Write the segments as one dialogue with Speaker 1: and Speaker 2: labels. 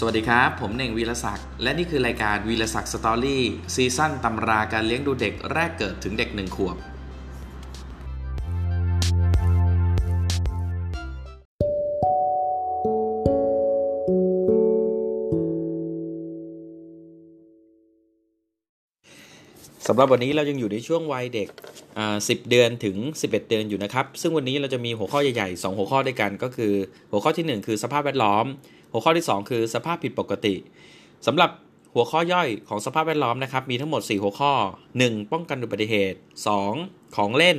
Speaker 1: สวัสดีครับ ผมเน่งวีรศักดิ์และนี่คือรายการวีรศักดิ์ Story season ตำราการเลี้ยงดูเด็กแรกเกิดถึงเด็กหนึ่งขวบ สำหรับวันนี้เรายังอยู่ในช่วงวัยเด็กสิบเดือนถึง 11 เดือนอยู่นะครับ ซึ่งวันนี้เราจะมีหัวข้อใหญ่ๆ 2 หัวข้อด้วยกันก็คือ หัวข้อที่ 1 คือสภาพแวดล้อม หัวข้อที่ 2 คือสภาพผิดปกติสำหรับหัวข้อย่อยของสภาพแวดล้อมนะครับ มีทั้งหมด 4 หัวข้อ 1. ป้องกันอุบัติเหตุ 2. ของเล่น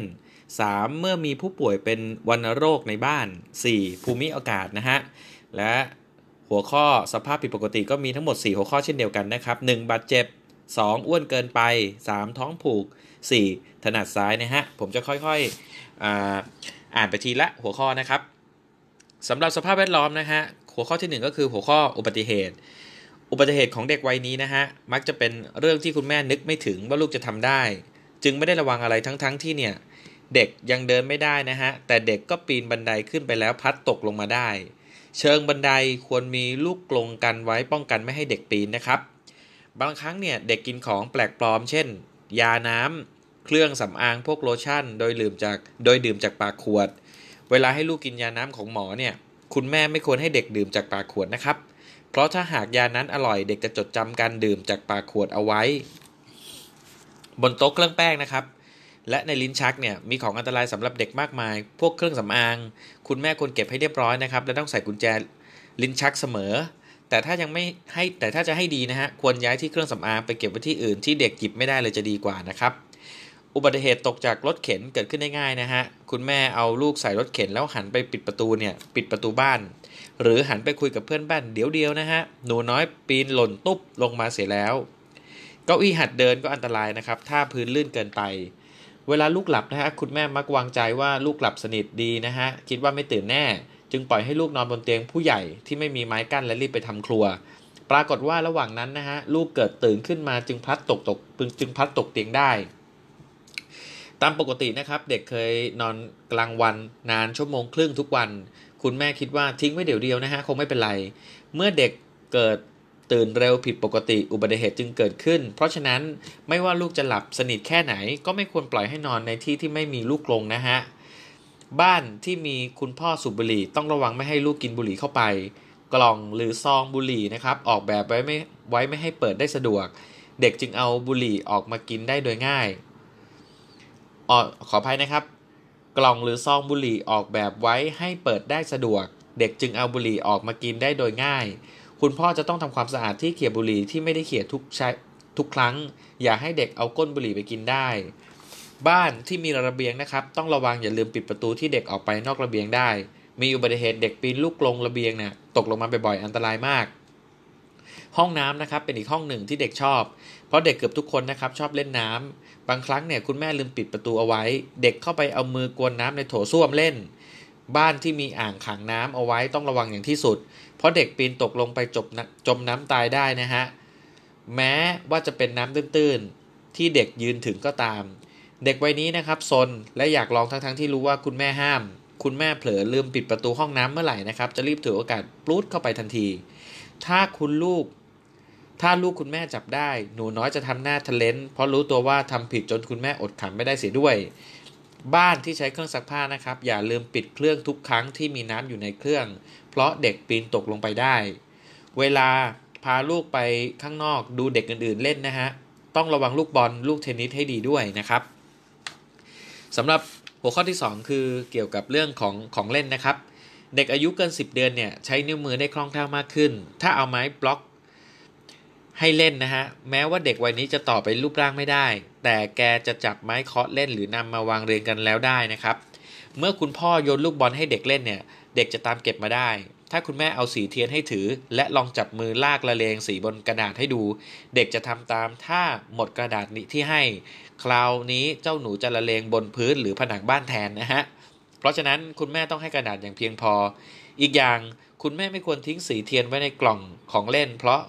Speaker 1: 3. เมื่อมีผู้ป่วยเป็นวัณโรคในบ้าน 4. ภูมิอากาศนะฮะ และหัวข้อสภาพผิดปกติก็มีทั้งหมด 4 หัวข้อเช่นเดียวกันนะครับ 1. บาดเจ็บ 2. อ้วนเกินไป 3. ท้องผูก 4. ถนัดซ้ายนะฮะ ผมจะค่อยๆอาอ่านไปทีละหัวข้อนะครับสำหรับสภาพแวดล้อมนะฮะ หัวข้อที่ 1 ก็คือหัวข้ออุบัติเหตุ อุบัติเหตุของเด็กวัยนี้นะฮะ มักจะเป็นเรื่องที่คุณแม่นึกไม่ถึงว่าลูกจะทำได้ จึงไม่ได้ระวังอะไรทั้งๆทที่เนี่ย เด็กยังเดินไม่ได้นะฮะ แต่เด็กก็ปีนบันไดขึ้นไปแล้วพัดตกลงมาได้ เชิงบันไดควรมีลูกกลงกันไว้ป้องกันไม่ให้เด็กปีนนะครับ บางครั้งเนี่ยเด็กกินของแปลกปลอม เช่น ยาน้ำเครื่องสำอางพวกโลชั่น โดยดื่มจากโดยดื่มจากปากขวด เวลาให้ลูกกินยาน้ำของหมอเนี่ย คุณแม่ไม่ควรให้เด็กดื่มจากปากขวดนะครับ เพราะถ้าหากยานั้นอร่อยเด็กจะจดจำการดื่มจากปากขวดเอาไว้ บนโต๊ะเครื่องแป้งนะครับ และในลิ้นชักเนี่ยมีของอันตรายสำหรับเด็กมากมาย พวกเครื่องสำอาง คุณแม่ควรเก็บให้เรียบร้อยนะครับ และต้องใส่กุญแจลิ้นชักเสมอ แต่ถ้ายังไม่ให้แต่ถ้าจะให้ดีนะฮะควรย้ายที่เครื่องสำอางไปเก็บไว้ที่อื่นที่เด็กหยิบไม่ได้เลยจะดีกว่านะครับ อุบัติเหตุตกจากรถเข็นเกิดขึ้นได้ง่ายนะฮะ คุณแม่เอาลูกใส่รถเข็นแล้วหันไปปิดประตูเนี่ย ปิดประตูบ้าน หรือหันไปคุยกับเพื่อนบ้านเดี๋ยวเดียวนะฮะ หนูน้อยปีนหล่นตุ๊บลงมาเสียแล้ว เก้าอี้หัดเดินก็อันตรายนะครับ ถ้าพื้นลื่นเกินไป เวลาลูกหลับนะฮะ คุณแม่มักวางใจว่าลูกหลับสนิทดีนะฮะ คิดว่าไม่ตื่นแน่ จึงปล่อยให้ลูกนอนบนเตียงผู้ใหญ่ที่ไม่มีไม้กั้นและรีบไปทำครัว ปรากฏว่าระหว่างนั้นนะฮะ ลูกเกิดตื่นขึ้นมาจึงพลัดตกตกจึงพลัดตกเตียงได้ ตามปกตินะครับเด็กเคยนอนกลางวันนานชั่วโมงครึ่งทุกวัน คุณแม่คิดว่าทิ้งไว้เดี๋ยวเดียวนะฮะคงไม่เป็นไร เมื่อเด็กเกิดตื่นเร็วผิดปกติอุบัติเหตุจึงเกิดขึ้น เพราะฉะนั้นไม่ว่าลูกจะหลับสนิทแค่ไหน ก็ไม่ควรปล่อยให้นอนในที่ที่ไม่มีลูกกรงนะฮะบ้านที่มีคุณพ่อสูบบุหรี่ ต้องระวังไม่ให้ลูกกินบุหรี่เข้าไป กล่องหรือซองบุหรี่นะครับออกแบบไว้ไม่ไว้ไม่ให้เปิดได้สะดวก เด็กจึงเอาบุหรี่ออกมากินได้โดยง่าย ออขออภัยนะครับ กล่องหรือซองบุหรี่ออกแบบไว้ให้เปิดได้สะดวก เด็กจึงเอาบุหรี่ออกมากินได้โดยง่าย คุณพ่อจะต้องทำความสะอาดที่เขี่ยบุหรี่ที่ไม่ได้เขี่ยทุกใช้ทุกครั้ง อย่าให้เด็กเอาก้นบุหรี่ไปกินได้ บ้านที่มีระเบียงนะครับ ต้องระวังอย่าลืมปิดประตูที่เด็กออกไปนอกระเบียงได้ มีอุบัติเหตุเด็กปีนลูกกลงระเบียงเนี่ยตกลงมาบ่อยๆอันตรายมาก ห้องน้ำนะครับเป็นอีกห้องหนึ่งที่เด็กชอบ เพราะเด็กเกือบทุกคนนะครับชอบเล่นน้ำบางครั้งเนี่ยคุณแม่ลืมปิดประตูเอาไว้ เด็กเข้าไปเอามือกวนน้ำในโถส้วมเล่น บ้านที่มีอ่างขังน้ำเอาไว้ต้องระวังอย่างที่สุด เพราะเด็กปีนตกลงไปจมจมน้ำตายได้นะฮะแม้ว่าจะเป็นน้ำตื้นๆ ที่เด็กยืนถึงก็ตาม เด็กวัยนี้นะครับซนและอยากลองทั้งๆทที่รู้ว่าคุณแม่ห้าม คุณแม่เผลอลืมปิดประตูห้องน้ำเมื่อไหร่นะครับจะรีบถือโอกาสปลุดเข้าไปทันที ถ้าคุณลูก ถ้าลูกคุณแม่จับได้ หนูน้อยจะทำหน้าทะเลนเพราะรู้ตัวว่าทำผิดจนคุณแม่อดขำไม่ได้เสียด้วย บ้านที่ใช้เครื่องซักผ้านะครับ อย่าลืมปิดเครื่องทุกครั้งที่มีน้ำอยู่ในเครื่อง เพราะเด็กปีนตกลงไปได้ เวลาพาลูกไปข้างนอกดูเด็กอื่นๆเล่นนะฮะ ต้องระวังลูกบอลลูกเทนนิสให้ดีด้วยนะครับสำหรับหัวข้อที่ 2 คือเกี่ยวกับเรื่องของของเล่นนะครับ เด็กอายุเกิน 10 เดือนเนี่ยใช้นิ้วมือได้คล่องแคล่วมากขึ้น ถ้าเอาไม้บล็อกให้เล่นนะฮะ แม้ว่าเด็กวัยนี้จะต่อไปรูปร่างไม่ได้ แต่แกจะจับไม้เคาะเล่นหรือนำมาวางเรียงกันแล้วได้นะครับ เมื่อคุณพ่อโยนลูกบอลให้เด็กเล่นเนี่ย เด็กจะตามเก็บมาได้ ถ้าคุณแม่เอาสีเทียนให้ถือ และลองจับมือลากละเลงสีบนกระดาษให้ดู เด็กจะทำตาม ถ้าหมดกระดาษนี้ที่ให้ คราวนี้เจ้าหนูจะละเลงบนพื้นหรือผนังบ้านแทนนะฮะ เพราะฉะนั้นคุณแม่ต้องให้กระดาษอย่างเพียงพอ อีกอย่างคุณแม่ไม่ควรทิ้งสีเทียนไว้ในกล่องของเล่น เพราะ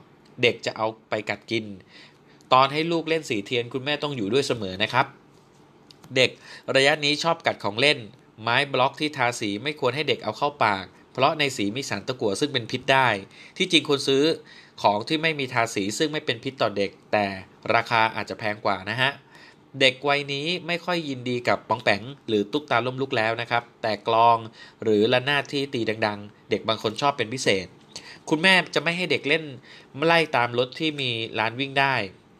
Speaker 1: เด็กจะเอาไปกัดกิน ตอนให้ลูกเล่นสีเทียน คุณแม่ต้องอยู่ด้วยเสมอนะครับ เด็กระยะนี้ชอบกัดของเล่น ไม้บล็อกที่ทาสีไม่ควรให้เด็กเอาเข้าปาก เพราะในสีมีสารตะกั่วซึ่งเป็นพิษได้ ที่จริงควรซื้อของที่ไม่มีทาสีซึ่งไม่เป็นพิษต่อเด็ก แต่ราคาอาจจะแพงกว่านะฮะ เด็กวัยนี้ไม่ค่อยยินดีกับปองแปงหรือตุ๊กตาล้มลุกแล้วนะครับ แต่กลองหรือระนาดที่ตีดัง ๆ เด็กบางคนชอบเป็นพิเศษ คุณแม่จะไม่ให้เด็กเล่นไล่ตามรถที่มีลานวิ่งได้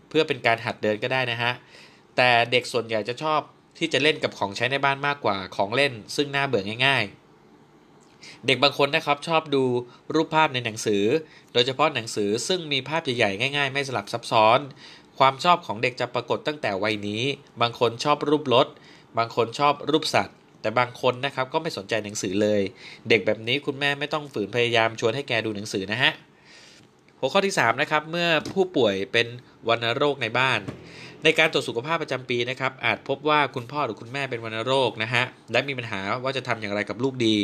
Speaker 1: เพื่อเป็นการหัดเดินก็ได้นะฮะแต่เด็กส่วนใหญ่จะชอบที่จะเล่นกับของใช้ในบ้านมากกว่าของเล่น ซึ่งน่าเบื่อง่ายๆ เด็กบางคนนะครับชอบดูรูปภาพในหนังสือ โดยเฉพาะหนังสือซึ่งมีภาพใหญ่ๆง่าย ๆ ไม่สลับซับซ้อน ความชอบของเด็กจะปรากฏตั้งแต่วัยนี้ บางคนชอบรูปรถ บางคนชอบรูปสัตว์ แต่บางคนนะครับก็ไม่สนใจหนังสือเลย เด็กแบบนี้คุณแม่ไม่ต้องฝืนพยายามชวนให้แกดูหนังสือนะฮะ หัวข้อที่3นะครับ เมื่อผู้ป่วยเป็นวัณโรคในบ้าน ในการตรวจสุขภาพประจำปีนะครับอาจพบว่าคุณพ่อหรือคุณแม่เป็นวัณโรคนะฮะและมีปัญหาว่าจะทำอย่างไรกับลูกดี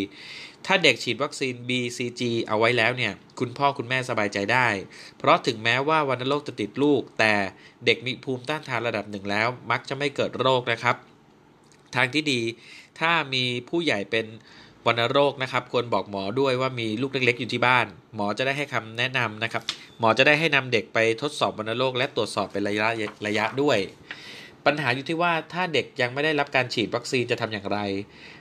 Speaker 1: ถ้าเด็กฉีดวัคซีน BCG เอาไว้แล้วเนี่ยคุณพ่อคุณแม่สบายใจได้ เพราะถึงแม้ว่าวัณโรคจะติดลูก แต่เด็กมีภูมิต้านทานระดับหนึ่งแล้ว มักจะไม่เกิดโรคนะครับ ทางที่ดีถ้ามีผู้ใหญ่เป็น วัณโรคนะครับควรบอกหมอด้วยว่ามีลูกเล็ก ๆ อยู่ที่บ้าน หมอจะได้ให้คำแนะนำนะครับ หมอจะได้ให้นำเด็กไปทดสอบวัณโรคและตรวจสอบเป็นระยะระยะด้วย ปัญหาอยู่ที่ว่าถ้าเด็กยังไม่ได้รับการฉีดวัคซีนจะทำอย่างไร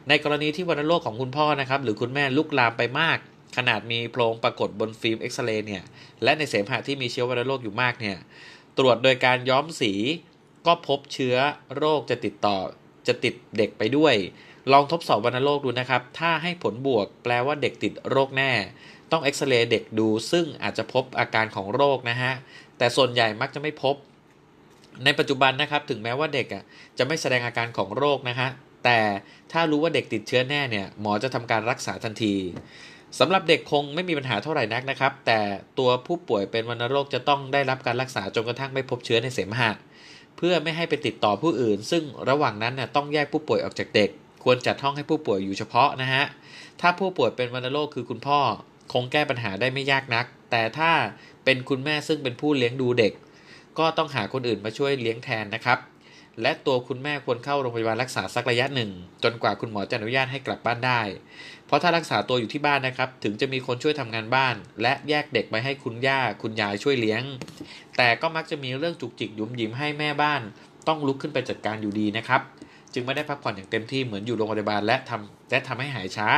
Speaker 1: ในกรณีที่วัณโรคของคุณพ่อนะครับ หรือคุณแม่ลุกลามไปมาก ขนาดมีโพรงปรากฏบนฟิล์มเอ็กซเรย์เนี่ยและในเสมหะที่มีเชื้อวัณโรคอยู่มากเนี่ยตรวจโดยการย้อมสีก็พบเชื้อโรคจะติดต่อจะติดเด็กไปด้วย ลองทดสอบวัณโรคดูนะครับ ถ้าให้ผลบวกแปลว่าเด็กติดโรคแน่ ต้องเอ็กซเรย์เด็กดูซึ่งอาจจะพบอาการของโรคนะฮะ แต่ส่วนใหญ่มักจะไม่พบ ในปัจจุบันนะครับ ถึงแม้ว่าเด็กอะจะไม่แสดงอาการของโรคนะฮะ แต่ถ้ารู้ว่าเด็กติดเชื้อแน่เนี่ย หมอจะทำการรักษาทันทีสำหรับเด็กคงไม่มีปัญหาเท่าไหร่นักนะครับ แต่ตัวผู้ป่วยเป็นวัณโรคจะต้องได้รับการรักษาจนกระทั่งไม่พบเชื้อในเสมหะเพื่อไม่ให้ไปติดต่อผู้อื่น ซึ่งระหว่างนั้นน่ยต้องแยกผู้ป่วยออกจากเด็ก ควรจัดห้องให้ผู้ป่วยอยู่เฉพาะนะฮะ ถ้าผู้ป่วยเป็นวัณโรคคือคุณพ่อ คงแก้ปัญหาได้ไม่ยากนัก แต่ถ้าเป็นคุณแม่ซึ่งเป็นผู้เลี้ยงดูเด็ก ก็ต้องหาคนอื่นมาช่วยเลี้ยงแทนนะครับ และตัวคุณแม่ควรเข้าโรงพยาบาลรักษาสักระยะหนึ่ง จนกว่าคุณหมอจะอนุญาตให้กลับบ้านได้ เพราะถ้ารักษาตัวอยู่ที่บ้านนะครับ ถึงจะมีคนช่วยทำงานบ้าน และแยกเด็กไปให้คุณย่าคุณยายช่วยเลี้ยง แต่ก็มักจะมีเรื่องจุกจิกยุ่มยิ้มให้แม่บ้าน ต้องลุกขึ้นไปจัดการอยู่ดีนะครับ จึงไม่ได้พักผ่อนอย่างเต็มที่เหมือนอยู่โรงพยาบาลและทำและทำให้หายช้า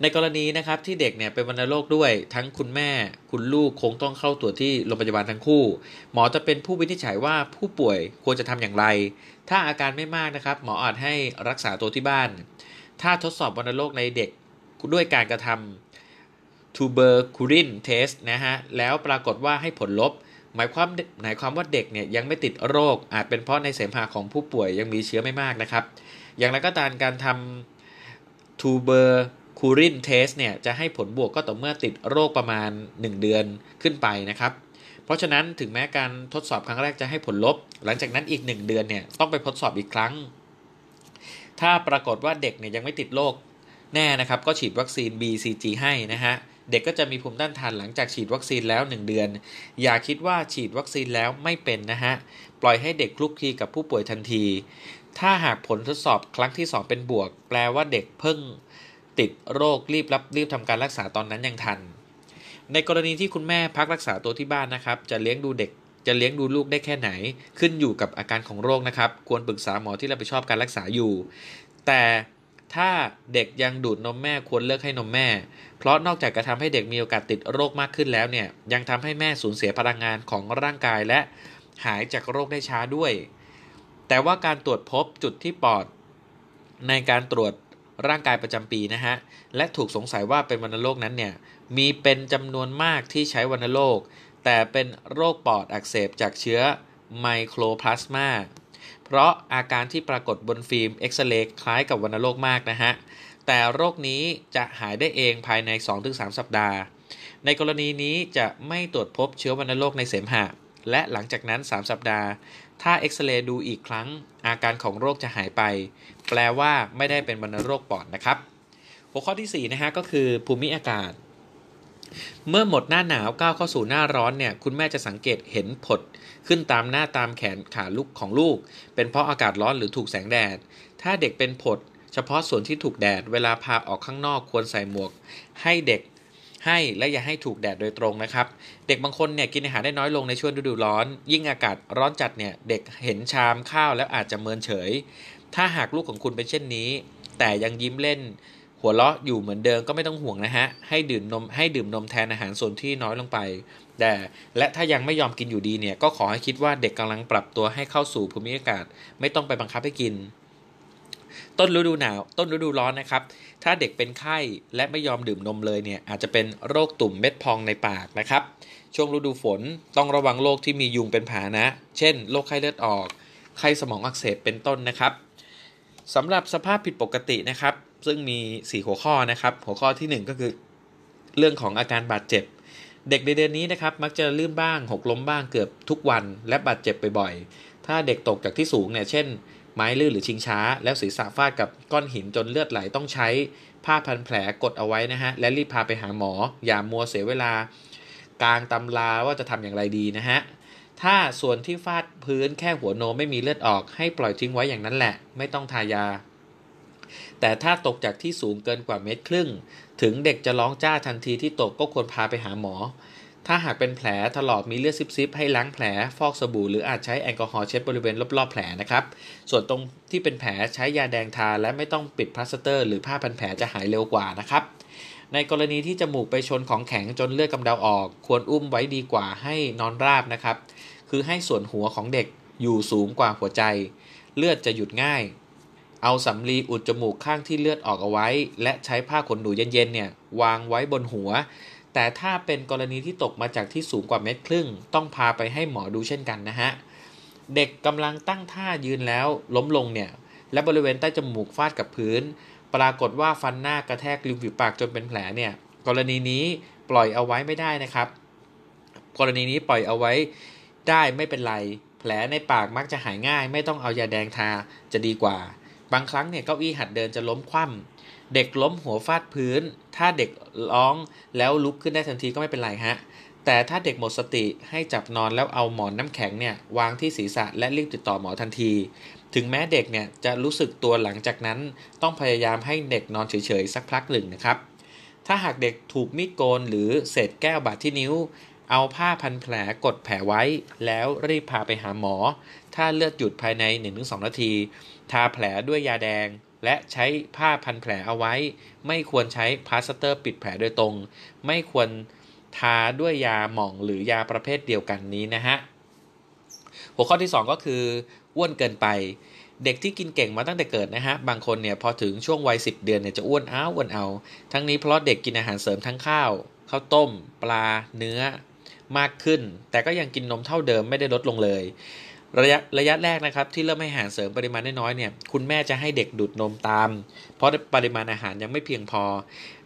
Speaker 1: ในกรณีนะครับที่เด็กเนี่ยเป็นวัณโรคด้วยทั้งคุณแม่ คุณลูกคงต้องเข้าตรวจที่โรงพยาบาลทั้งคู่ หมอจะเป็นผู้วินิจฉัยว่าผู้ป่วยควรจะทำอย่างไร ถ้าอาการไม่มากนะครับ หมออาจให้รักษาตัวที่บ้าน ถ้าทดสอบวัณโรคในเด็กด้วยการกระทำ tuberculin test นะฮะแล้วปรากฏว่าให้ผลลบ หมายความหมายความว่าเด็กเนี่ยยังไม่ติดโรค อาจเป็นเพราะในเสมหะของผู้ป่วยยังมีเชื้อไม่มากนะครับ อย่างไรก็ตามการทำ tuberculin test เนี่ยจะให้ผลบวกก็ต่อเมื่อติดโรคประมาณ 1 เดือนขึ้นไปนะครับ เพราะฉะนั้นถึงแม้การทดสอบครั้งแรกจะให้ผลลบ หลังจากนั้นอีก 1 เดือนเนี่ยต้องไปทดสอบอีกครั้ง ถ้าปรากฏว่าเด็กเนี่ยยังไม่ติดโรคแน่นะครับ ก็ฉีดวัคซีน BCG ให้นะฮะ เด็กก็จะมีภูมิต้านทานหลังจากฉีดวัคซีนแล้ว 1 เดือน อย่าคิดว่าฉีดวัคซีนแล้วไม่เป็นนะฮะ ปล่อยให้เด็กคลุกคลีกับผู้ป่วยทันที ถ้าหากผลทดสอบครั้งที่ 2 เป็นบวก แปลว่าเด็กเพิ่งติดโรครีบรับรีบทำการรักษาตอนนั้นยังทัน ในกรณีที่คุณแม่พักรักษาตัวที่บ้านนะครับ จะเลี้ยงดูเด็กจะเลี้ยงดูลูกได้แค่ไหน ขึ้นอยู่กับอาการของโรคนะครับ ควรปรึกษาหมอที่รับผิดชอบการรักษาอยู่ แต่ ถ้าเด็กยังดูดนมแม่ควรเลิกให้นมแม่ เพราะนอกจากจะทำให้เด็กมีโอกาสติดโรคมากขึ้นแล้วเนี่ย ยังทำให้แม่สูญเสียพลังงานของร่างกายและหายจากโรคได้ช้าด้วย แต่ว่าการตรวจพบจุดที่ปอดในการตรวจร่างกายประจำปีนะฮะ และถูกสงสัยว่าเป็นวัณโรคนั้นเนี่ย มีเป็นจำนวนมากที่ใช้วัณโรค แต่เป็นโรคปอดอักเสบจากเชื้อไมโครพลาสมา เพราะอาการที่ปรากฏบนฟิล์มเอ็กซเรย์คล้ายกับวัณโรคมากนะฮะ แต่โรคนี้จะหายได้เองภายใน 2-3 สัปดาห์ ในกรณีนี้จะไม่ตรวจพบเชื้อวัณโรคในเสมหะ และหลังจากนั้น 3 สัปดาห์ ถ้าเอ็กซเรย์ดูอีกครั้ง อาการของโรคจะหายไป แปลว่าไม่ได้เป็นวัณโรคปอดนะครับ หัวข้อที่4นะฮะก็คือภูมิอากาศ เมื่อหมดหน้าหนาวก้าวเข้าสู่หน้าร้อนเนี่ยคุณแม่จะสังเกตเห็นผด ขึ้นตามหน้าตามแขนขาลูกของลูก เป็นเพราะอากาศร้อนหรือถูกแสงแดด ถ้าเด็กเป็นผด เฉพาะส่วนที่ถูกแดด เวลาพาออกข้างนอกควรใส่หมวก ให้เด็กให้และอย่าให้ถูกแดดโดยตรงนะครับ เด็กบางคนเนี่ยกินอาหารได้น้อยลงในช่วงฤดูร้อน ยิ่งอากาศร้อนจัดเนี่ยเด็กเห็นชามข้าวแล้วอาจจะเมินเฉย ถ้าหากลูกของคุณเป็นเช่นนี้ แต่ยังยิ้มเล่น หัวเราะอยู่เหมือนเดิมก็ไม่ต้องห่วงนะฮะ ให้ดื่มนมให้ดื่มนมแทนอาหารส่วนที่น้อยลงไป แต่และถ้ายังไม่ยอมกินอยู่ดีเนี่ย ก็ขอให้คิดว่าเด็กกำลังปรับตัวให้เข้าสู่ภูมิอากาศ ไม่ต้องไปบังคับให้กิน ต้นฤดูหนาว ต้นฤดูร้อนนะครับ ถ้าเด็กเป็นไข้และไม่ยอมดื่มนมเลยเนี่ย อาจจะเป็นโรคตุ่มเม็ดพองในปากนะครับ ช่วงฤดูฝนต้องระวังโรคที่มียุงเป็นผานะ เช่นโรคไข้เลือดออก ไข้สมองอักเสบเป็นต้นนะครับสำหรับสภาพผิดปกตินะครับ ซึ่งมี 4 หัวข้อนะครับ หัวข้อทีหนึ่1 ก็คือเรื่องของอาการบาดเจ็บ เด็กในเดือนนี้นะครับ มักจะลื่นบ้าง หกล้มบ้างเกือบทุกวันและบาดเจ็บบ่อยๆ ถ้าเด็กตกจากที่สูงเนี่ย เช่น ไม้ลื่นหรือชิงช้า แล้วศีรษะฟาดกับก้อนหินจนเลือดไหลต้องใช้ผ้าพันแผลกดเอาไว้นะฮะ และรีบพาไปหาหมอ อย่ามัวเสียเวลา กลางตำราว่าจะทำอย่างไรดีนะฮะถ้าส่วนที่ฟาดพื้นแค่หัวโนไม่มีเลือดออกให้ปล่อยทิ้งไว้อย่างนั้นแหละ ไม่ต้องทายา แต่ถ้าตกจากที่สูงเกินกว่าเมตรครึ่ง ถึงเด็กจะร้องจ้าทันทีที่ตกก็ควรพาไปหาหมอ ถ้าหากเป็นแผลถลอกมีเลือดซิบๆให้ล้างแผลฟอกสบู่หรืออาจใช้แอลกอฮอล์เช็ดบริเวณรอบๆแผลนะครับ ส่วนตรงที่เป็นแผลใช้ยาแดงทาและไม่ต้องปิดพลาสเตอร์ หรือผ้าพันแผลจะหายเร็วกว่านะครับในกรณีที่จมูกไปชนของแข็งจนเลือดกำเดาออก ควรอุ้มไว้ดีกว่าให้นอนราบนะครับ คือให้ส่วนหัวของเด็กอยู่สูงกว่าหัวใจ เลือดจะหยุดง่าย เอาสำลีอุดจมูกข้างที่เลือดออกเอาไว้ และใช้ผ้าขนหนูเย็นๆเนี่ยวางไว้บนหัว แต่ถ้าเป็นกรณีที่ตกมาจากที่สูงกว่าเมตรครึ่ง ต้องพาไปให้หมอดูเช่นกันนะฮะ เด็กกำลังตั้งท่ายืนแล้วล้มลงเนี่ย และบริเวณใต้จมูกฟาดกับพื้น ปรากฏว่าฟันหน้ากระแทกริมฝีปากจนเป็นแผลเนี่ย กรณีนี้ปล่อยเอาไว้ไม่ได้นะครับ กรณีนี้ปล่อยเอาไว้ได้ไม่เป็นไร แผลในปากมักจะหายง่าย ไม่ต้องเอายาแดงทาจะดีกว่า บางครั้งเนี่ยเก้าอี้หัดเดินจะล้มคว่ำเด็กล้มหัวฟาดพื้น ถ้าเด็กร้องแล้วลุกขึ้นได้ทันทีก็ไม่เป็นไรฮะแต่ถ้าเด็กหมดสติให้จับนอนแล้วเอาหมอนน้ำแข็งเนี่ยวางที่ศีรษะและรีบติดต่อหมอทันที ถึงแม้เด็กเนี่ยจะรู้สึกตัวหลังจากนั้น ต้องพยายามให้เด็กนอนเฉยๆสักพักหนึ่งนะครับ ถ้าหากเด็กถูกมีดโกนหรือเศษแก้วบาดที่นิ้ว เอาผ้าพันแผลกดแผลไว้ แล้วรีบพาไปหาหมอ ถ้าเลือดหยุดภายใน 1-2 นาที ทาแผลด้วยยาแดง และใช้ผ้าพันแผลเอาไว้ ไม่ควรใช้พลาสเตอร์ปิดแผลโดยตรง ไม่ควรทาด้วยยาหม่องหรือยาประเภทเดียวกันนี้นะฮะ หัวข้อที่ 2 ก็คืออ้วนเกินไปเด็กที่กินเก่งมาตั้งแต่เกิดนะฮะ บางคนเนี่ยพอถึงช่วงวัย 10 เดือนเนี่ยจะอ้วนอ้าวอ้วนเอา ทั้งนี้เพราะเด็กกินอาหารเสริมทั้งข้าว ข้าวต้ม ปลา เนื้อ มากขึ้น แต่ก็ยังกินนมเท่าเดิมไม่ได้ลดลงเลย ระยะระยะแรกนะครับ ที่เริ่มให้อาหารเสริมปริมาณน้อยๆเนี่ยคุณแม่จะให้เด็กดูดนมตาม เพราะปริมาณอาหารยังไม่เพียงพอ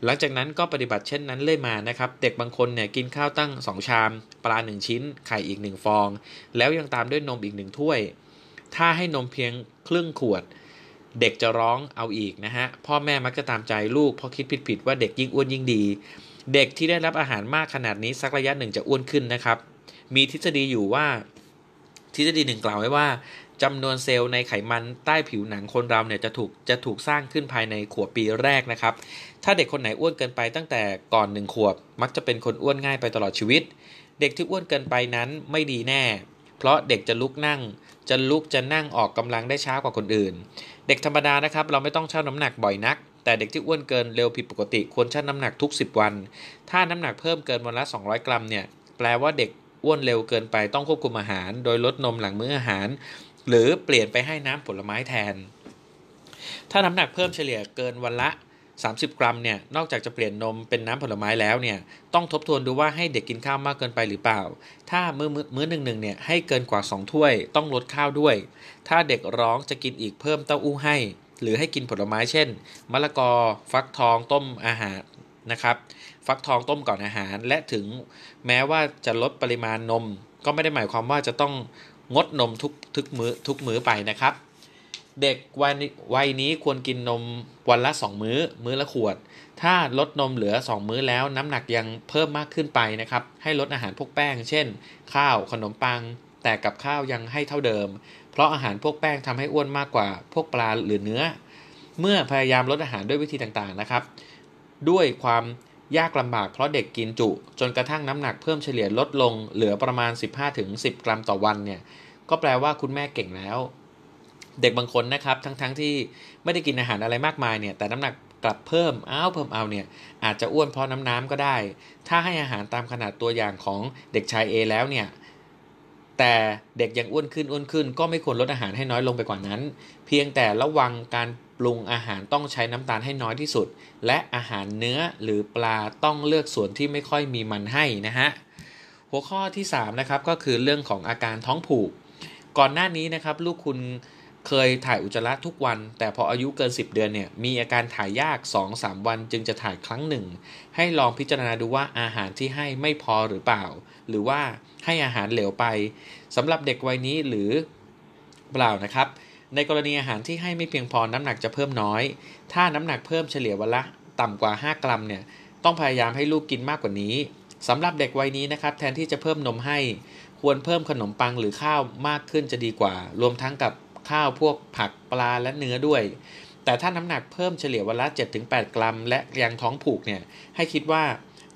Speaker 1: หลังจากนั้นก็ปฏิบัติเช่นนั้นเลยมานะครับเด็กบางคนเนี่ยกินข้าวตั้ง 2 ชาม ปลา 1 ชิ้น ไข่อีก 1 ฟอง แล้วยังตามด้วยนมอีก 1 ถ้วย ถ้าให้นมเพียงครึ่งขวดเด็กจะร้องเอาอีกนะฮะ พ่อแม่มักจะตามใจลูกเพราะคิดผิดๆว่าเด็กยิ่งอ้วนยิ่งดี เด็กที่ได้รับอาหารมากขนาดนี้สักระยะหนึ่งจะอ้วนขึ้นนะครับ มีทฤษฎีอยู่ว่า ทฤษฎีหนึ่งกล่าวไว้ว่าจำนวนเซลล์ในไขมันใต้ผิวหนังคนเราเนี่ยจะถูกจะถูกสร้างขึ้นภายในขวบปีแรกนะครับ ถ้าเด็กคนไหนอ้วนเกินไปตั้งแต่ก่อนหนึ่งขวบ มักจะเป็นคนอ้วนง่ายไปตลอดชีวิต เด็กที่อ้วนเกินไปนั้นไม่ดีแน่ เพราะเด็กจะลุกนั่ง จะลุกจะนั่งออกกำลังได้ช้ากว่าคนอื่น เด็กธรรมดานะครับ เราไม่ต้องชั่งน้ำหนักบ่อยนัก แต่เด็กที่อ้วนเกินเร็วผิดปกติควรชั่งน้ำหนักทุก 10 วัน ถ้าน้ำหนักเพิ่มเกินวันละ 200 กรัมเนี่ยแปลว่าเด็กอ้วนเร็วเกินไปต้องควบคุมอาหาร โดยลดนมหลังมื้ออาหาร หรือเปลี่ยนไปให้น้ำผลไม้แทน ถ้าน้ำหนักเพิ่มเฉลี่ยเกินวันละ 30 กรัมเนี่ยนอกจากจะเปลี่ยนนมเป็นน้ำผลไม้แล้วเนี่ยต้องทบทวนดูว่าให้เด็กกินข้าวมากเกินไปหรือเปล่า ถ้ามื้อมื้อหนึ่งหนึ่งเนี่ยให้เกินกว่า 2 ถ้วย ต้องลดข้าวด้วย ถ้าเด็กร้องจะกินอีกเพิ่มเต้าอู้ให้ หรือให้กินผลไม้เช่น มะละกอ ฟักทองต้มอาหารนะครับ ฟักทองต้มก่อนอาหาร และถึงแม้ว่าจะลดปริมาณนม ก็ไม่ได้หมายความว่าจะต้องงดนมทุกทุกมือ้อทุกมื้อไปนะครับ เด็กวัยวัยนี้ควรกินนมวันละ 2 มื้อ มื้อละขวด ถ้าลดนมเหลือ 2 มื้อแล้วน้ำหนักยังเพิ่มมากขึ้นไปนะครับ ให้ลดอาหารพวกแป้ง เช่น ข้าวขนมปัง แต่กับข้าวยังให้เท่าเดิม ราะอาหารพวกแป้งทำให้อ้วนมากกว่าพวกปลาหรือเนื้อ เมื่อพยายามลดอาหารด้วยวิธีต่างๆนะครับ ด้วยความยากลำบากเพราะเด็กกินจุ จนกระทั่งน้ำหนักเพิ่มเฉลี่ยลดลงเหลือประมาณ 15-10 กรัมต่อวันเนี่ยก็แปลว่าคุณแม่เก่งแล้ว เด็กบางคนนะครับ ทั้งๆทที่ไม่ได้กินอาหารอะไรมากมายเนี่ยแต่น้ำหนักกลับเพิ่มอ้าวเพิ่มเอาเนี่ยอาจจะอ้วนเพราะน้ำน้ำก็ได้ ถ้าให้อาหารตามขนาดตัวอย่างของเด็กชาย A แล้วเนี่ย แต่เด็กยังอ้วนขึ้นอ้วนขึ้น ก็ไม่ควรลดอาหารให้น้อยลงไปกว่านั้น เพียงแต่ระวังการปรุงอาหารต้องใช้น้ำตาลให้น้อยที่สุด และอาหารเนื้อหรือปลาต้องเลือกส่วนที่ไม่ค่อยมีมันให้นะฮะหัวข้อที่3นะครับก็คือเรื่องของอาการท้องผูก ก่อนหน้านี้นะครับลูกคุณ เคยถ่ายอุจจาระทุกวัน แต่พออายุเกิน 10 เดือนเนี่ยมีอาการถ่ายยาก 2-3 วันจึงจะถ่ายครั้งหนึ่ง ให้ลองพิจารณาดูว่าอาหารที่ให้ไม่พอหรือเปล่า หรือว่าให้อาหารเหลวไปสำหรับเด็กวัยนี้หรือเปล่านะครับ ในกรณีอาหารที่ให้ไม่เพียงพอน้ำหนักจะเพิ่มน้อย ถ้าน้ำหนักเพิ่มเฉลี่ยวันละต่ำกว่า 5 กรัมเนี่ยต้องพยายามให้ลูกกินมากกว่านี้สำหรับเด็กวัยนี้นะครับแทนที่จะเพิ่มนมให้ ควรเพิ่มขนมปังหรือข้าวมากขึ้นจะดีกว่า รวมทั้งกับ ข้าวพวกผักปลาและเนื้อด้วย แต่ถ้าน้ำหนักเพิ่มเฉลี่ยวันละ 7-8 กรัม และยังท้องผูกเนี่ยให้คิดว่า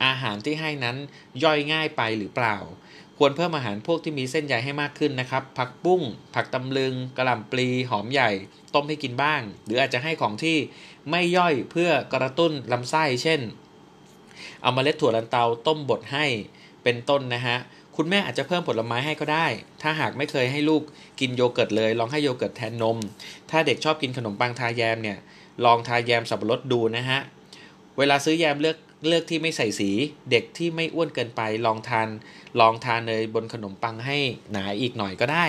Speaker 1: อาหารที่ให้นั้นย่อยง่ายไปหรือเปล่า ควรเพิ่มอาหารพวกที่มีเส้นใยให้มากขึ้นนะครับ ผักบุ้ง ผักตำลึงกระหล่ำปลี หอมใหญ่ ต้มให้กินบ้าง หรืออาจจะให้ของที่ไม่ย่อยเพื่อกระตุ้นลำไส้ เช่น เอามาเมล็ดถั่วลันเตาต้มบดให้เป็นต้นนะฮะ คุณแม่อาจจะเพิ่มผลไม้ให้ก็ได้ ถ้าหากไม่เคยให้ลูกกินโยเกิร์ตเลย ลองให้โยเกิร์ตแทนนม ถ้าเด็กชอบกินขนมปังทาแยมเนี่ย ลองทาแยมสับปะรดดูนะฮะ เวลาซื้อแยมเลือกเลือกที่ไม่ใส่สี เด็กที่ไม่อ้วนเกินไป ลองทาน ลองทานเนยบนขนมปังให้หนาอีกหน่อยก็ได้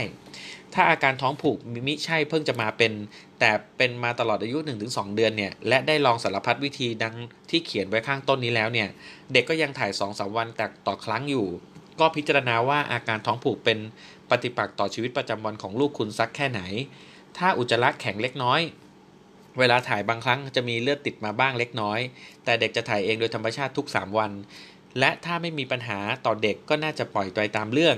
Speaker 1: ถ้าอาการท้องผูกมิใช่เพิ่งจะมาเป็น แต่เป็นมาตลอดอายุ 1-2 เดือนเนี่ย และได้ลองสารพัดวิธีดังที่เขียนไว้ข้างต้นนี้แล้วเนี่ย เด็กก็ยังถ่าย2-3วันแต่ต่อครั้งอยู่ ก็พิจารณาว่าอาการท้องผูกเป็นปฏิปักษ์ต่อชีวิตประจำวันของลูกคุณสักแค่ไหน ถ้าอุจจาระแข็งเล็กน้อย เวลาถ่ายบางครั้งจะมีเลือดติดมาบ้างเล็กน้อย แต่เด็กจะถ่ายเองโดยธรรมชาติทุก 3 วัน และถ้าไม่มีปัญหาต่อเด็กก็น่าจะปล่อยไปตามเรื่อง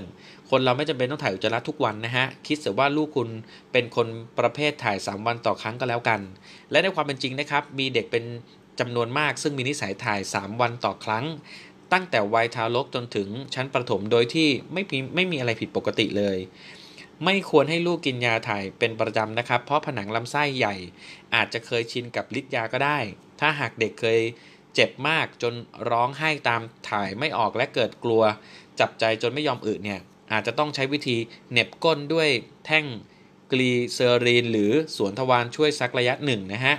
Speaker 1: คนเราไม่จำเป็นต้องถ่ายอุจจาระทุกวันนะฮะ คิดเสียว่าลูกคุณเป็นคนประเภทถ่าย 3 วันต่อครั้งก็แล้วกัน และในความเป็นจริงนะครับ มีเด็กเป็นจำนวนมากซึ่งมีนิสัยถ่าย 3 วันต่อครั้ง ตั้งแต่วัยทารกจนถึงชั้นประถมโดยที่ไม่ไม่มีอะไรผิดปกติเลย ไม่ควรให้ลูกกินยาถ่ายเป็นประจำนะครับ เพราะผนังลำไส้ใหญ่ อาจจะเคยชินกับฤทธิ์ยาก็ได้ ถ้าหากเด็กเคยเจ็บมากจนร้องไห้ตามถ่ายไม่ออกและเกิดกลัว จับใจจนไม่ยอมอึเนี่ย อาจจะต้องใช้วิธีเน็บก้นด้วยแท่งกลีเซอรีน หรือสวนทวารช่วยซักระยะหนึ่งนะฮะ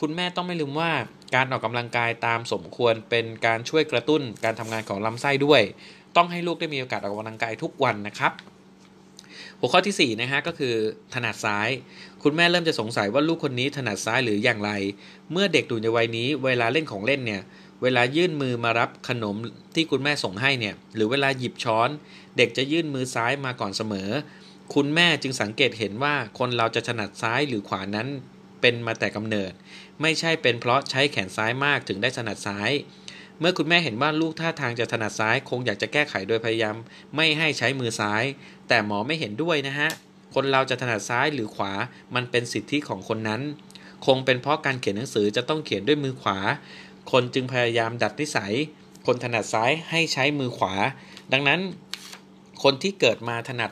Speaker 1: คุณแม่ต้องไม่ลืมว่า การออกกำลังกายตามสมควรเป็นการช่วยกระตุ้นการทำงานของลำไส้ด้วย ต้องให้ลูกได้มีโอกาสออกกำลังกายทุกวันนะครับ หัวข้อที่4นะฮะก็คือถนัดซ้าย คุณแม่เริ่มจะสงสัยว่าลูกคนนี้ถนัดซ้ายหรืออย่างไร เมื่อเด็กอยู่ในวัยนี้ เวลาเล่นของเล่นเนี่ยเวลายื่นมือมารับขนมที่คุณแม่ส่งให้เนี่ย หรือเวลาหยิบช้อน เด็กจะยื่นมือซ้ายมาก่อนเสมอ คุณแม่จึงสังเกตเห็นว่าคนเราจะถนัดซ้ายหรือขวานั้น เป็นมาแต่กำเนิด ไม่ใช่เป็นเพราะใช้แขนซ้ายมากถึงได้ถนัดซ้าย เมื่อคุณแม่เห็นว่าลูกท่าทางจะถนัดซ้าย คงอยากจะแก้ไขโดยพยายาม ไม่ให้ใช้มือซ้าย แต่หมอไม่เห็นด้วยนะฮะ คนเราจะถนัดซ้ายหรือขวา มันเป็นสิทธิของคนนั้น คงเป็นเพราะการเขียนหนังสือจะต้องเขียนด้วยมือขวา คนจึงพยายามดัดนิสัย คนถนัดซ้ายให้ใช้มือขวา ดังนั้น คนที่เกิดมาถนัด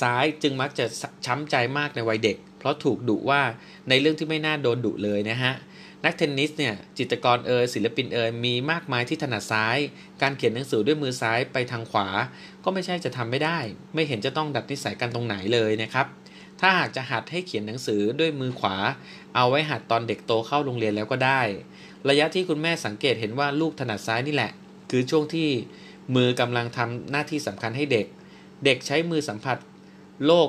Speaker 1: ซ้ายจึงมักจะช้ำใจมากในวัยเด็ก เพราะถูกดุว่าในเรื่องที่ไม่น่าโดนดุเลยนะฮะนักเทนนิสเนี่ยจิตรกรเอยศิลปินเอยมีมากมายที่ถนัดซ้าย การเขียนหนังสือด้วยมือซ้ายไปทางขวา ก็ไม่ใช่จะทำไม่ได้ ไม่เห็นจะต้องดัดนิสัยกันตรงไหนเลยนะครับ ถ้าหากจะหัดให้เขียนหนังสือด้วยมือขวา เอาไว้หัดตอนเด็กโตเข้าโรงเรียนแล้วก็ได้ ระยะที่คุณแม่สังเกตเห็นว่าลูกถนัดซ้ายนี่แหละ คือช่วงที่มือกำลังทำหน้าที่สำคัญให้เด็ก เด็กใช้มือสัมผัส โลก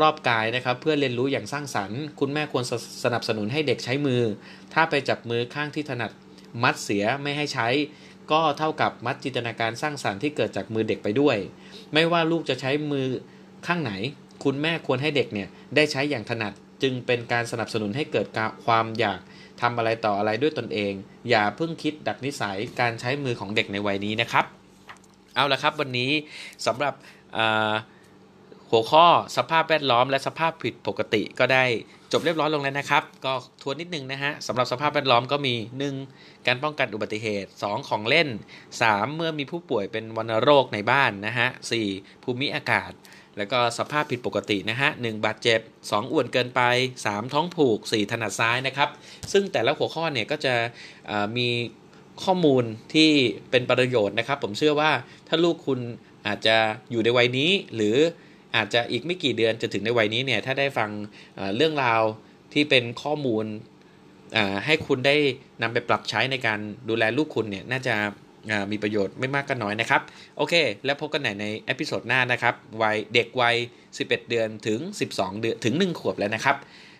Speaker 1: รอบกายนะครับ เพื่อเรียนรู้อย่างสร้างสรรค์ คุณแม่ควรสสนับสนุนให้เด็กใช้มือ ถ้าไปจับมือข้างที่ถนัดมัดเสียไม่ให้ใช้ ก็เท่ากับมัดจินตนาการสร้างสรรค์ที่เกิดจากมือเด็กไปด้วย ไม่ว่าลูกจะใช้มือข้างไหน คุณแม่ควรให้เด็กเนี่ยได้ใช้อย่างถนัดจึงเป็นการสนับสนุนให้เกิดความอยากทำอะไรต่ออะไรด้วยตนเอง อย่าเพิ่งคิดดัดนิสัยการใช้มือของเด็กในวัยนี้นะครับ เอาละครับวันนี้สำหรับ หัวข้อสภาพแวดล้อมและสภาพผิดปกติก็ได้จบเรียบร้อยลงแล้วนะครับ ก็ทวนนิดนึงนะฮะสำหรับสภาพแวดล้อมก็มี 1. การป้องกันอุบัติเหตุ 2. ของเล่น 3. เมื่อมีผู้ป่วยเป็นวัณโรคในบ้านนะฮะ 4. ภูมิอากาศ แล้วก็สภาพผิดปกตินะฮะหบาดเจ็บ 2. อ้วนเกินไป 3. ท้องผูก 4. ถนัดซ้ายนะครับ ซึ่งแต่ละหัวข้อเนี่ยก็จะมีข้อมูลที่เป็นประโยชน์นะครับ ผมเชื่อว่าถ้าลูกคุณอาจจะอยู่ในวัยนี้หรือ อาจจะอีกไม่กี่เดือนจะถึงในวัยนี้เนี่ยถ้าได้ฟังเรื่องราวที่เป็นข้อมูลให้คุณได้นำไปปรับใช้ในการดูแลลูกคุณเนี่ยน่าจะมีประโยชน์ไม่มากก็น้อยนะครับ โอเค แล้วพบกันใหม่ใน episode หน้านะครับวัยเด็กวัย 11 เดือนถึง 12 เดือนถึง 1 ขวบแล้วนะครับ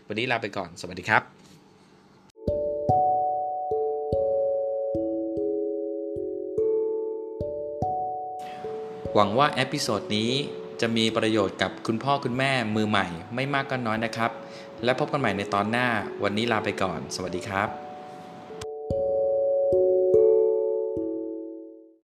Speaker 1: วันนี้ลาไปก่อน สวัสดีครับหวังว่า episode นี้ จะมีประโยชน์กับคุณพ่อคุณแม่มือใหม่ ไม่มากก็น้อยนะครับ และพบกันใหม่ในตอนหน้าวันนี้ลาไปก่อน สวัสดีครับ